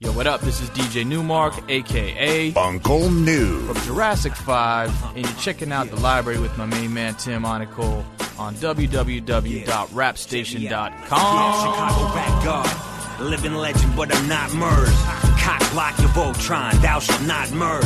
Yo, what up? This is DJ Nu-Mark, aka Uncle New. from Jurassic 5, and you're checking out the library with my main man Tim Einenkel on www.rapstation.com. Chicago vanguard, living legend, but I'm not merged. Cock block your Voltron, thou shalt not merge.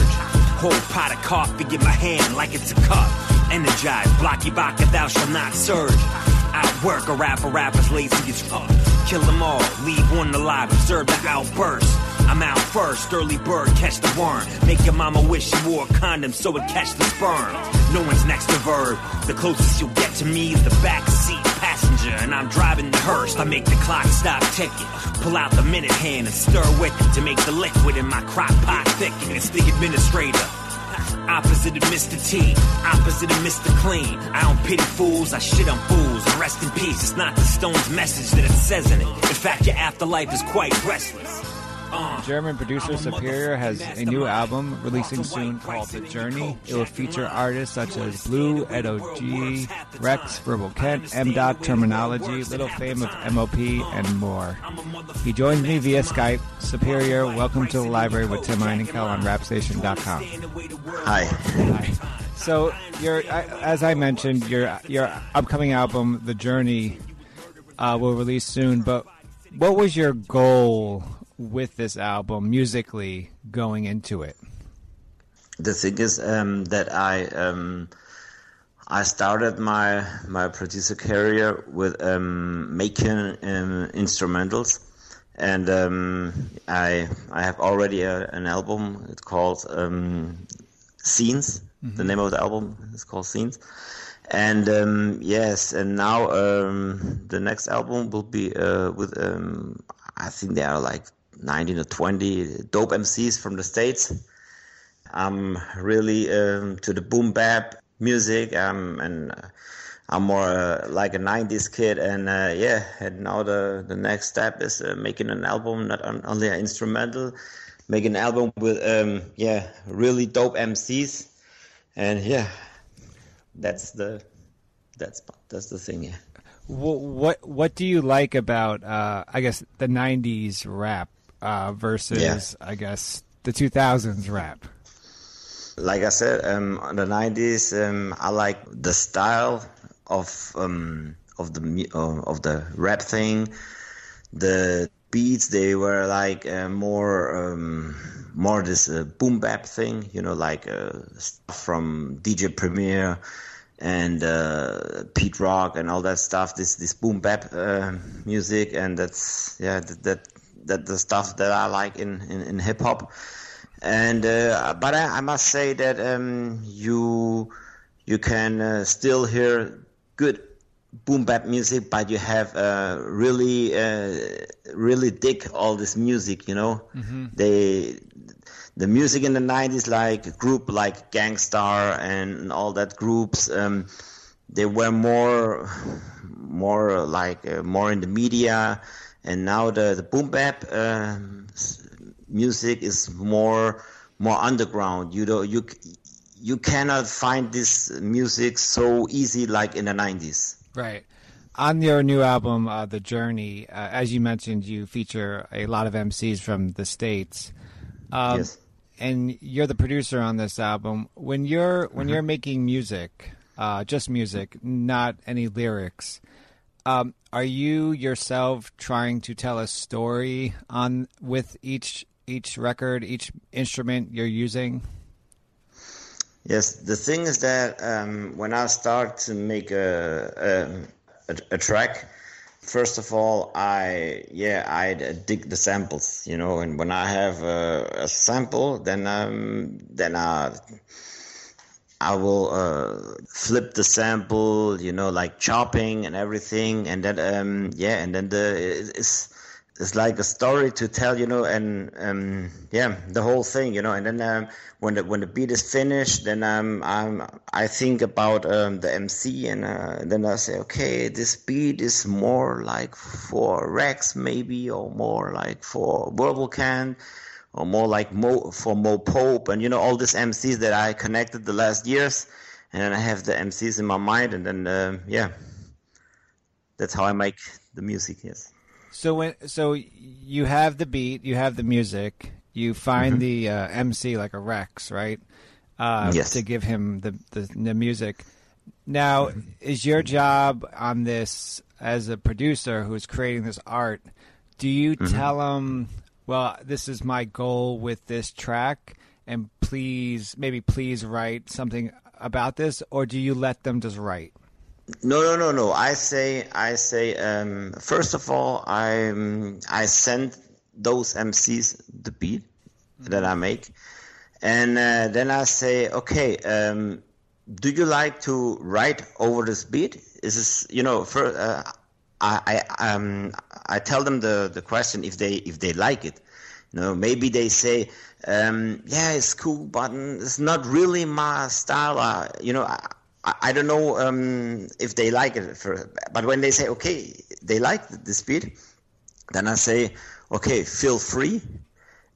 Whole pot of coffee in my hand like it's a cup. Energize, blocky baka, thou shalt not surge. I work a rapper, rappers lazy as fuck. Kill them all, leave one alive, observe the outburst. I'm out first, early bird, catch the worm. Make your mama wish she wore a condom so it catch the sperm. No one's next to verb. The closest you'll get to me is the back seat passenger, and I'm driving the hearse. I make the clock stop ticking. Pull out the minute hand and stir with it to make the liquid in my crock pot thicken. It's the administrator. Opposite of Mr. T, opposite of Mr. Clean. I don't pity fools, I shit on fools. Rest in peace, it's not the stone's message that it says in it. In fact, your afterlife is quite restless. Uh, German producer Superior has a new album releasing soon called The Journey. It will feature artists such as Blu, Ed O.G., Rex, Verbal Kent, M. Dot, Terminology, Little Fame of MOP, and more. He joins me via Skype. Superior, welcome to the library with Tim Einenkel on rapstation.com. Hi. Hi. So, your, as I mentioned, your your upcoming album, The Journey, uh, will release soon. But what was your goal with this album musically going into it? The thing is um, that I um, I started my my producer career with um, making um, instrumentals, and um, I I have already a, an album. It's called um, Scenes. The name of the album is called Scenes. And um, yes, and now um, the next album will be uh, with um, I think there are like 19 or 20 dope MCs from the states. I'm really um, to the boom bap music. Um, and I'm more uh, like a '90s kid, and uh, yeah. And now the the next step is uh, making an album, not only an instrumental, making an album with um, yeah, really dope MCs, and yeah, that's the that's that's the thing. Yeah. What what, what do you like about uh, I guess the '90s rap uh, versus Yeah. I guess the 2000s rap? like I said, um, in the nineties, um, I like the style of um, of the uh, of the rap thing. The beats they were like uh, more um, more this uh, boom bap thing, you know, like uh, stuff from DJ Premier and uh, Pete Rock and all that stuff. This this boom bap uh, music, and that's yeah that that, that the stuff that I like in in, in hip hop and uh, but I, I must say that um, you you can uh, still hear good boom bap music, but you have uh, really uh, really dig all this music. You know, they the music in the '90s, like group like Gang Starr and all that groups. Um, they were more more like uh, more in the media and now the the boom bap um, s- music is more more underground you know you you cannot find this music so easy like in the 90s Right. On your new album, uh, The Journey, uh, as you mentioned, you feature a lot of MCs from the states. Um, Yes. And you're the producer on this album. When you're when you're making music, uh, just music, not any lyrics, um, are you yourself trying to tell a story on with each each record, each instrument you're using? Yes, the thing is that um, when I start to make a, a, a, track, first of all, I yeah I dig the samples, you know, and when I have a, a sample, then um then I I will uh, flip the sample, you know, like chopping and everything, and then um yeah, and then the it's it's like a story to tell, you know, and um, yeah, the whole thing, you know. And then um, when the when the beat is finished, then um, I'm I think about um, the MC, and uh, then I say, okay, this beat is more like for Rex, maybe, or more like for Verbal Kent, or more like Mo for Mo Pope, and you know all these MCs that I connected the last years, and then I have the MCs in my mind, and then um yeah, that's how I make the music. Yes. So when so you have the beat, you have the music, you find the uh, MC like a Rex, right? Uh, Yes. To give him the, the the music. Now, is your job on this as a producer who's creating this art? Do you tell him, "Well, this is my goal with this track, and please, maybe please write something about this," or do you let them just write? No, no, no, no. I say, I say. Um, first of all, I um, I send those MCs the beat that I make, and uh, then I say, okay, um, do you like to write over this beat? Is this, you know, for uh, I, I um I tell them the the question if they if they like it. You know, maybe they say, um, yeah, it's cool, but it's not really my style. Uh, you know, I, I don't know um, if they like it. For, but when they say, okay, they like this speed," then I say, okay, feel free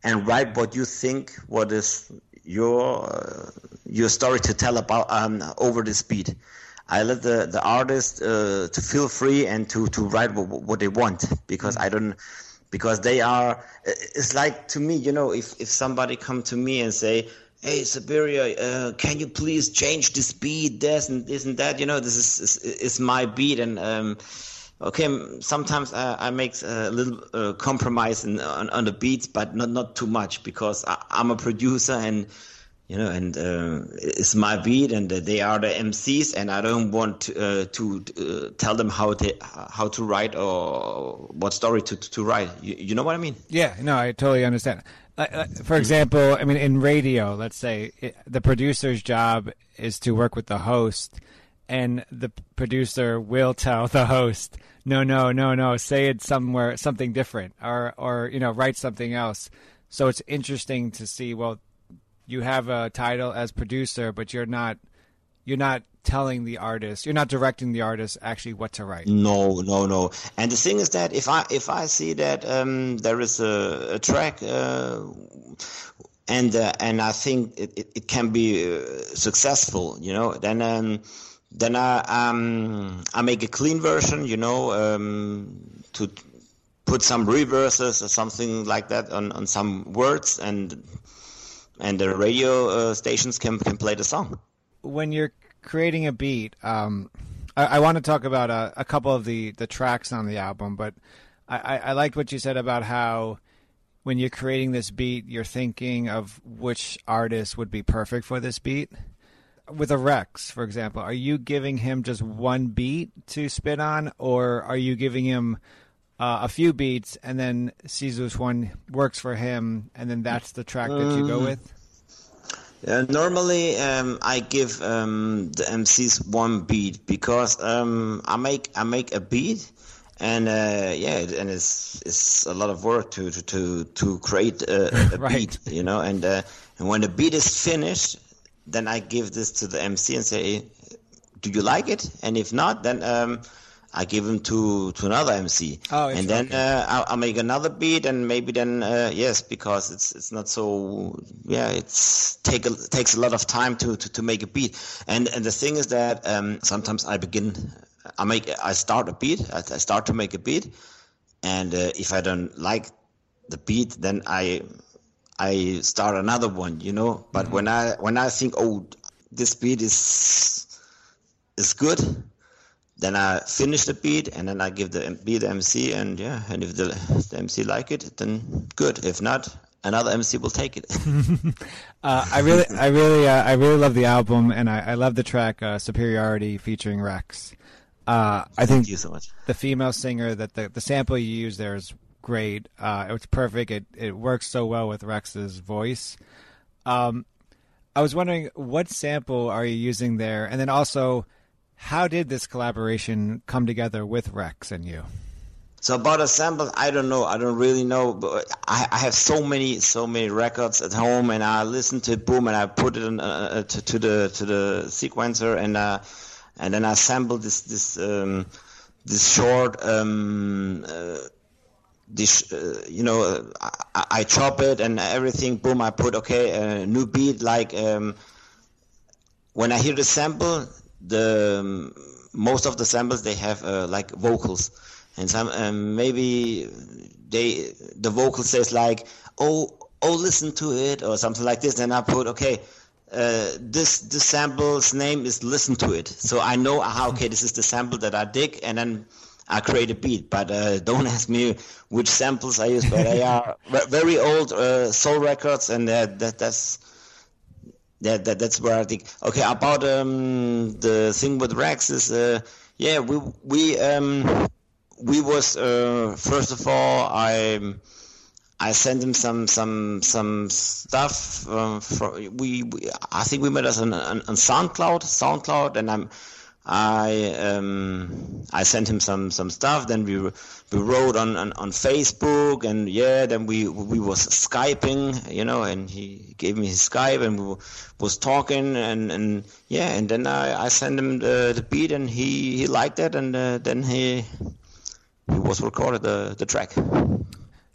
and write what you think, what is your uh, your story to tell about um, over this beat. I let the the artist uh, to feel free and to to write what, what they want because I don't because they are. It's like to me, you know, if if somebody come to me and say. Hey Superior, uh, can you please change this beat, this and this and that? You know, this is is, is my beat, and um, okay, sometimes I, I make a little uh, compromise in, on, on the beats, but not not too much because I, I'm a producer and you know, and uh, it's my beat, and uh, they are the MCs, and I don't want to, uh, to uh, tell them how to how to write or what story to to write. You, you know what I mean? Yeah, no, I totally understand. Uh, uh, for example, I mean, in radio, let's say it, the producer's job is to work with the host, and the producer will tell the host, "No, no, no, no, say it somewhere, something different, or, or you know, write something else." So it's interesting to see. Well, you have a title as producer, but you're not, you're not telling the artist, you're not directing the artist actually what to write. No, no, no. And the thing is that if I if I see that um, there is a, a track uh, and uh, and I think it, it, it can be uh, successful, you know, then um, then I um, I make a clean version, you know, um, to put some reverses or something like that on, on some words and and the radio uh, stations can can play the song. when you're creating a beat, um, I, I want to talk about a, a couple of the, the tracks on the album, but I, I, liked what you said about how when you're creating this beat, you're thinking of which artist would be perfect for this beat. With a Rex, for example, are you giving him just one beat to spit on, or are you giving him uh, a few beats and then sees which one works for him, and then that's the track that you go with? Uh, normally, um, I give um, the MCs one beat because um, I make I make a beat, and uh, yeah, and it's it's a lot of work to to to, to create a, a Right. beat, you know. And uh, and when the beat is finished, then I give this to the MC and say, "Do you like it?" And if not, then um, I give them to to another MC. Oh, and then okay. uh, I'll make another beat, and maybe then uh, yes, because it's it's not so yeah, it's take a, takes a lot of time to, to, to make a beat. And and the thing is that um, sometimes I begin, I make I start a beat, I, I start to make a beat, and uh, if I don't like the beat, then I I start another one, you know. But when I when I think oh this beat is is good, then I finish the beat and then I give the beat the MC and yeah, and if the, the MC like it, then good. If not, another MC will take it. Uh, I really, I really, uh, I really love the album, and I, I love the track uh, "Superiority" featuring Rex. Uh, I think Thank you so much. the female singer that the the sample you use there is great. Uh, it's perfect. It it works so well with Rex's voice. Um, I was wondering what sample are you using there, and then also, how did this collaboration come together with Rex and you? So about a sample, I don't know. I don't really know. But I, I have so many, so many records at home, and I listen to it, boom, and I put it in, uh, to, to the to the sequencer, and uh, and then I sample this this um, this short. Um, uh, this, uh, you know, uh, I, I chop it and everything. Boom! I put okay, a new beat. Like um, when I hear the sample, the um, most of the samples they have uh, like vocals, and some um, maybe they the vocal says like, oh oh listen to it or something like this. Then I put okay. Uh, this this sample's name is listen to it so i know how okay this is the sample that i dig and then I create a beat, but uh, don't ask me which samples I use. But they are very old uh, soul records, and uh, that that's that, that that's where I think. Okay, about um, the thing with Rex is, uh, yeah, we we um, we was uh, first of all I. I sent him some some some stuff. Um, for, we, we, I think we met us on, on, on SoundCloud, SoundCloud, and I'm I um, I sent him some some stuff. Then we we wrote on, on, on Facebook, and yeah, then we we was skyping, you know, and he gave me his Skype, and we was talking, and, and yeah, and then I, I sent him the, the beat, and he, he liked it, and uh, then he he was recorded the the track. Oh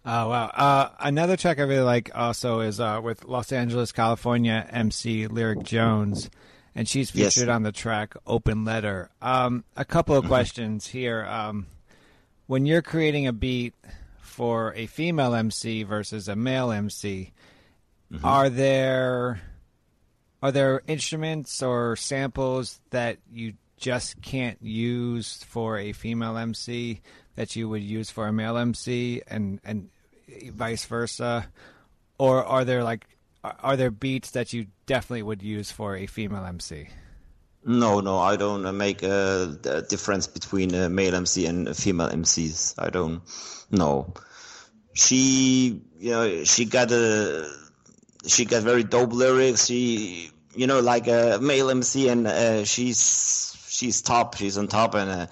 wow! Uh, another track I really like also is uh, with Los Angeles, California MC Lyric Jones and she's featured yes. on the track "Open Letter." Um, a couple of mm-hmm. questions here. Um, when you're creating a beat for a female MC versus a male MC, mm-hmm. are there are there instruments or samples that you just can't use for a female MC that you would use for a male MC, and and vice versa? Or are there like are there beats that you definitely would use for a female MC? No, no, I don't uh, make a, a difference between a male MC and a female MCs. I don't. No, she, you know, she got a, she got very dope lyrics. She, you know, like a male MC, and uh, she's she's top. She's on top, and. Uh,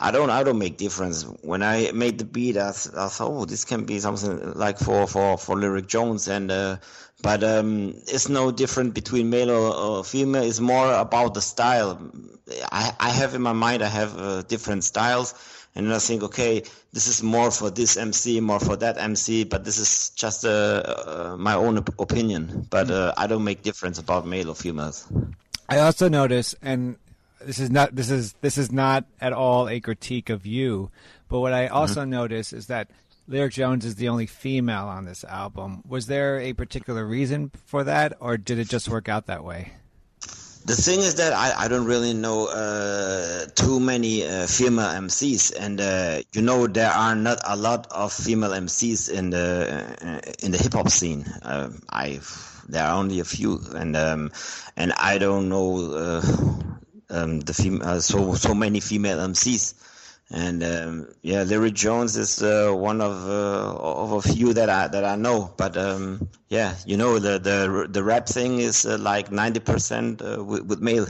I don't I don't make difference. When I made the beat, I, I thought, oh, this can be something like for for for Lyric Jones, and uh, but um, it's no different between male or, or, female. It's more about the style. I I have in my mind I have uh, different styles, and I think okay, this is more for this MC, more for that MC, but this is just uh, uh, my own op- opinion. But uh, I don't make difference about male or females. I also notice, and this is not this is this is not at all a critique of you. But what I mm-hmm. also mm-hmm. notice is that Lyric Jones is the only female on this album. Was there a particular reason for that, or did it just work out that way? The thing is that I, I don't really know uh, too many uh, female MCs, and uh, you know there are not a lot of female MCs in the uh, in the hip hop scene. Uh, I there are only a few, and um, and I don't know uh, um, the fem- so so many female MCs, and um, yeah, Lyric Jones is uh, one of uh, of a few that I that I know. But um, yeah, you know the the the rap thing is uh, like ninety percent uh, with, with male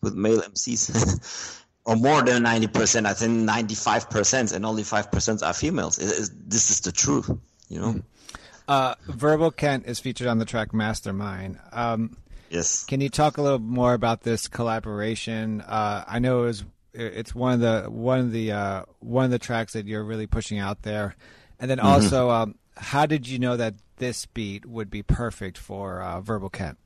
with male MCs. or more than 90%, I think 95%, and only 5% are females. It, it, this is the truth, you know? Uh, Verbal Kent is featured on the track Mastermind. Um, Yes. Can you talk a little more about this collaboration? Uh, I know it was, it's one of the one of the uh, one of the tracks that you're really pushing out there, and then mm-hmm. also, um, how did you know that this beat would be perfect for uh, Verbal Kent?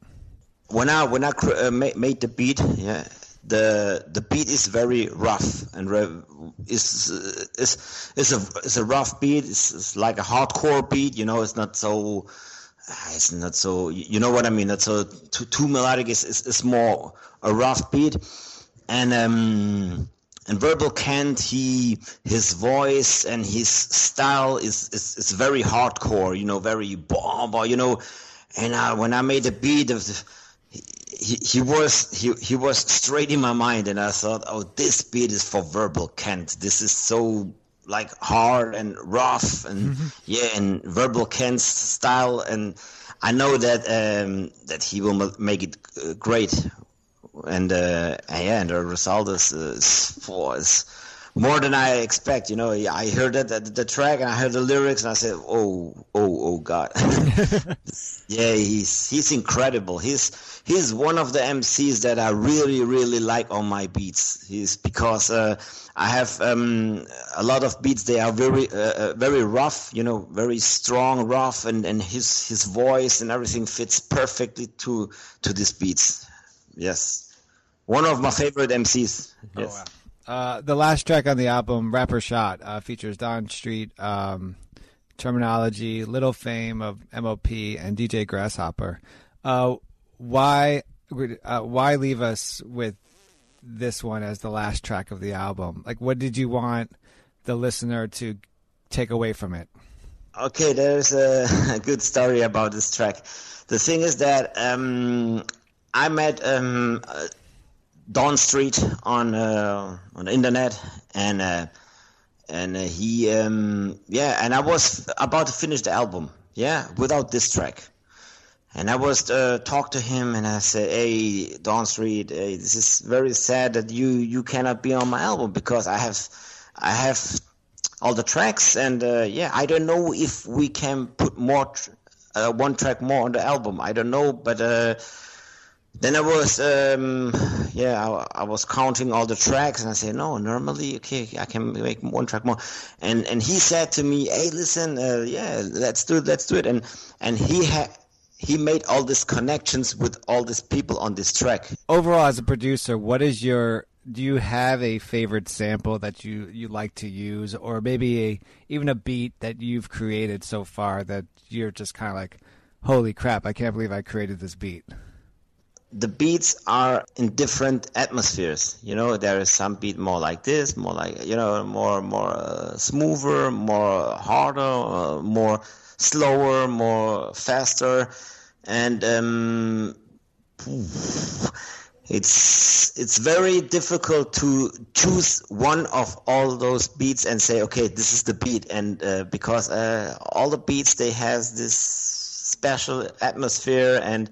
When I when I uh, made the beat, yeah, the the beat is very rough and re- it's it's it's a it's a rough beat. It's, it's like a hardcore beat, you know. It's not so Ah, it's not so you know what I mean. That's so too, too melodic. It's, it's, it's more a rough beat, and um, and Verbal Kent, he his voice and his style is is, is very hardcore. You know, very bomb. You know, and uh, when I made the beat of the, he, he was he, he was straight in my mind and I thought oh this beat is for verbal Kent this is so like hard and rough and mm-hmm. yeah and verbal Kent's style and I know that um, that he will make it uh, great and uh, yeah and the result is, is, is more than I expect. You know, I heard that the, the, track and I heard the lyrics and I said, "Oh, oh, oh, God!" yeah, he's he's incredible. He's he's one of the MCs that I really really like on my beats. He's because uh, I have um, a lot of beats. They are very uh, uh, very rough. You know, very strong, rough, and and his his voice and everything fits perfectly to to these beats. Yes, one of my favorite MCs. Yes. Oh, wow. Uh, the last track on the album, Rapper Shot, uh, features Don Street, um, Terminology, Little Fame of MOP, and DJ Grasshopper. Uh, why uh, why leave us with this one as the last track of the album? Like, what did you want the listener to take away from it? Okay, there's a, a good story about this track. The thing is that um, I met um, uh, Don Street on uh, on the internet, and uh, and he um, yeah, and I was about to finish the album, yeah, without this track. And I was uh, talk to him, and I said, "Hey, Don Street, hey, this is very sad that you you cannot be on my album because I have I have all the tracks, and uh, yeah, I don't know if we can put more tr- uh, one track more on the album. I don't know, but uh, then I was, um, yeah, I, I, was counting all the tracks, and I said, no, normally, okay, I can make one track more. And and he said to me, hey, listen, uh, yeah, let's do it, let's do it. And and he had he made all these connections with all these people on this track. Overall, as a producer, what is your do you have a favorite sample that you, you like to use, or maybe a even a beat that you've created so far that you're just kind of like, holy crap, I can't believe I created this beat. The beats are in different atmospheres. You know, there is some beat more like this, more like you know, more more uh, smoother, more harder, uh, more slower, more faster, and um, it's it's very difficult to choose one of all those beats and say okay this is the beat and uh, because uh, all the beats they has this special atmosphere and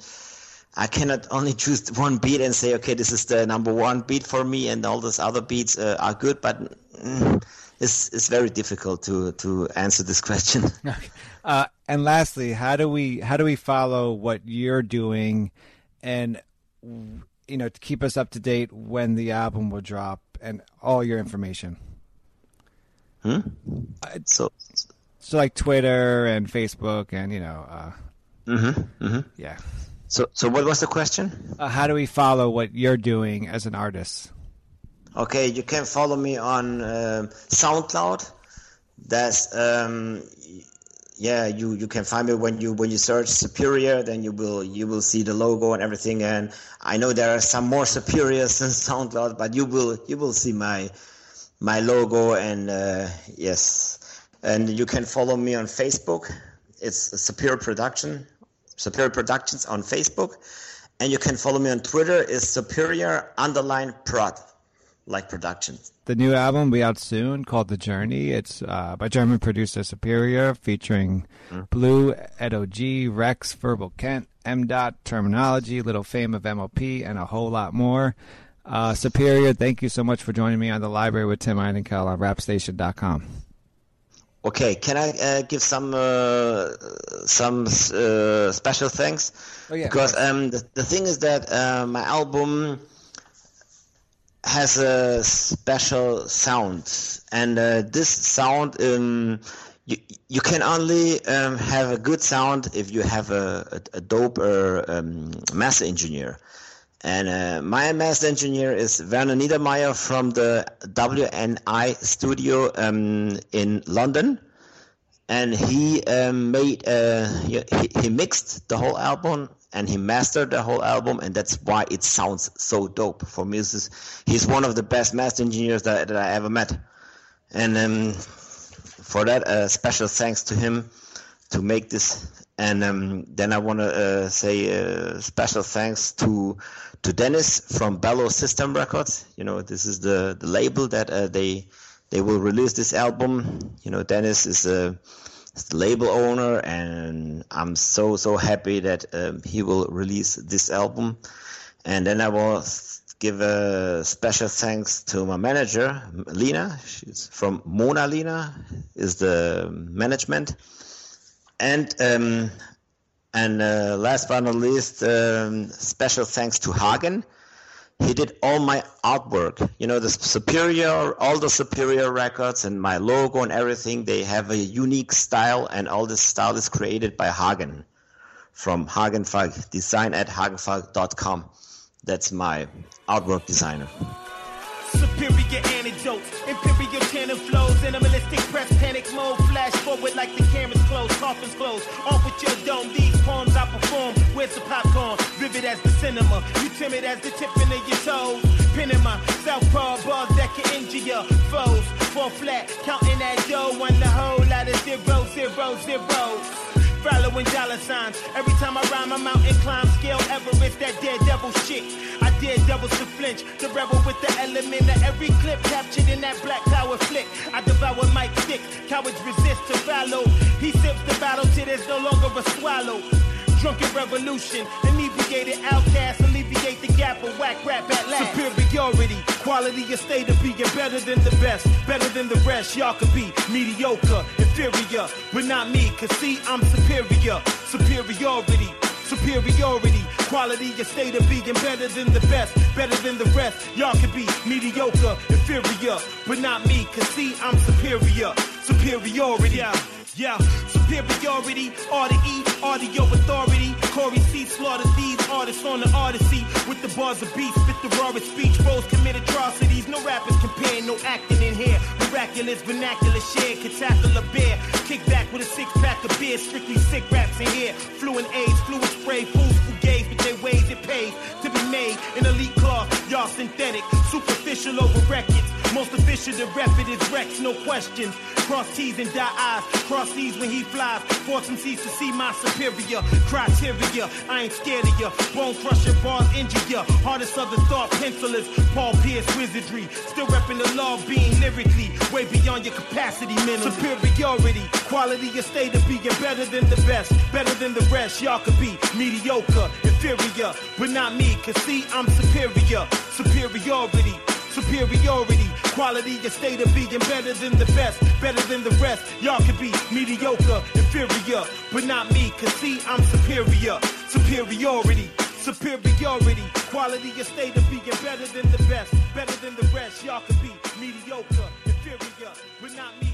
I cannot only choose one beat and say okay this is the number one beat for me and all those other beats uh, are good but mm, it's it's very difficult to to answer this question. Uh, and lastly, how do we how do we follow what you're doing, and you know to keep us up to date when the album will drop and all your information? Hmm. So, so like Twitter and Facebook and you know. Uh, mm-hmm, mm-hmm. Yeah. So, so what was the question? Uh, how do we follow what you're doing as an artist? Okay, you can follow me on uh, SoundCloud. That's um, yeah, you, you can find me when you when you search Superior, then you will you will see the logo and everything. And I know there are some more Superiors than SoundCloud, but you will you will see my my logo and uh, yes, and you can follow me on Facebook. It's Superior Production, Superior Productions on Facebook, and you can follow me on Twitter. Is Superior underline Prod like productions. The new album will be out soon called The Journey. It's uh, by German producer Superior featuring mm. Blu, Ed O.G., Rex, Verbal Kent, M. Dot, Terminology, Little Fame of MOP, and a whole lot more. Uh, Superior, thank you so much for joining me on the library with Tim Einenkel on rapstation.com. Okay, can I uh, give some uh, some uh, special thanks? Oh, yeah, because um, the, the thing is that uh, my album has a special sound, and uh, this sound um, you you can only um, have a good sound if you have a, a, a dope or um, master engineer. And uh, my master engineer is Werner Niedermeyer from the WNI studio um, in London. And he um, made, uh, he, he mixed the whole album and he mastered the whole album, and that's why it sounds so dope. For me, he's one of the best master engineers that, that I ever met, and um, for that, uh, special thanks to him to make this. And um, then I want to uh, say uh, special thanks to to Dennis from Bellow System Records. You know, this is the the label that uh, they they will release this album. You know, Dennis is a the label owner, and I'm so so happy that um, he will release this album. And then I will give a special thanks to my manager, Lena. She's from Mona Lena, is the management, and um, and uh, last but not least, um, special thanks to Hagen he did all my artwork. You know, the Superior, all the Superior records and my logo and everything, they have a unique style, and all this style is created by Hagen from Hagenfag design at hagenfag.com. That's my artwork designer. Superior antidotes, imperial cannon flows, animalistic press, panic mode, flash forward like the camera's closed, coffins closed. Off with your dome, these poems I perform. Where's the popcorn? Vivid as the cinema. You timid as the tipping of your toes. Pinning my southpaw bars that can injure your foes. Fall flat, counting that dough on the whole lot of zero, zero, zeros following dollar signs. Every time I rhyme, I'm mountain climb, scale Everest, that daredevil shit. I dare devils to flinch, the rebel with the element of every clip captured in that black power flick. I devour mic sticks, cowards resist to follow. He sips the battle till there's no longer a swallow. Drunken revolution, inebriated outcast, alleviate the gap of whack rap at last. Superiority, quality, a state of being better than the best, better than the rest. Y'all could be mediocre, inferior, but not me, cause see, I'm superior. Superiority, superiority, quality, a state of being better than the best, better than the rest. Y'all could be mediocre, inferior, but not me, cause see, I'm superior. Superiority. Yeah. Yeah, superiority, R to E, audio authority. Corey C. slaughter these artists on the Odyssey with the bars of beats, with the rawest speech. Bros commit atrocities, no rappers compare, no acting in here. Miraculous vernacular share, can tackle bear. Kick back with a six pack of beer, strictly sick raps in here. Fluent AIDS, fluid spray, fools who gave but their ways it pays to be made in elite cloth. Y'all synthetic, superficial over records. Most official to rep it is Rex, no questions. Cross T's and dot I's, cross C's when he flies. Force him C's to see my superior criteria. I ain't scared of ya. Bone crusher bars injure ya. Hardest of the thought pencilers. Paul Pierce wizardry. Still repping the law being lyrically way beyond your capacity minimum. Superiority, quality, a state of being better than the best, better than the rest. Y'all could be mediocre, inferior, but not me. Cause see, I'm superior. Superiority. Superiority, quality, a state of being better than the best, better than the rest. Y'all can be mediocre, inferior, but not me, cause see, I'm superior. Superiority, superiority, quality, a state of being better than the best, better than the rest. Y'all can be mediocre, inferior, but not me.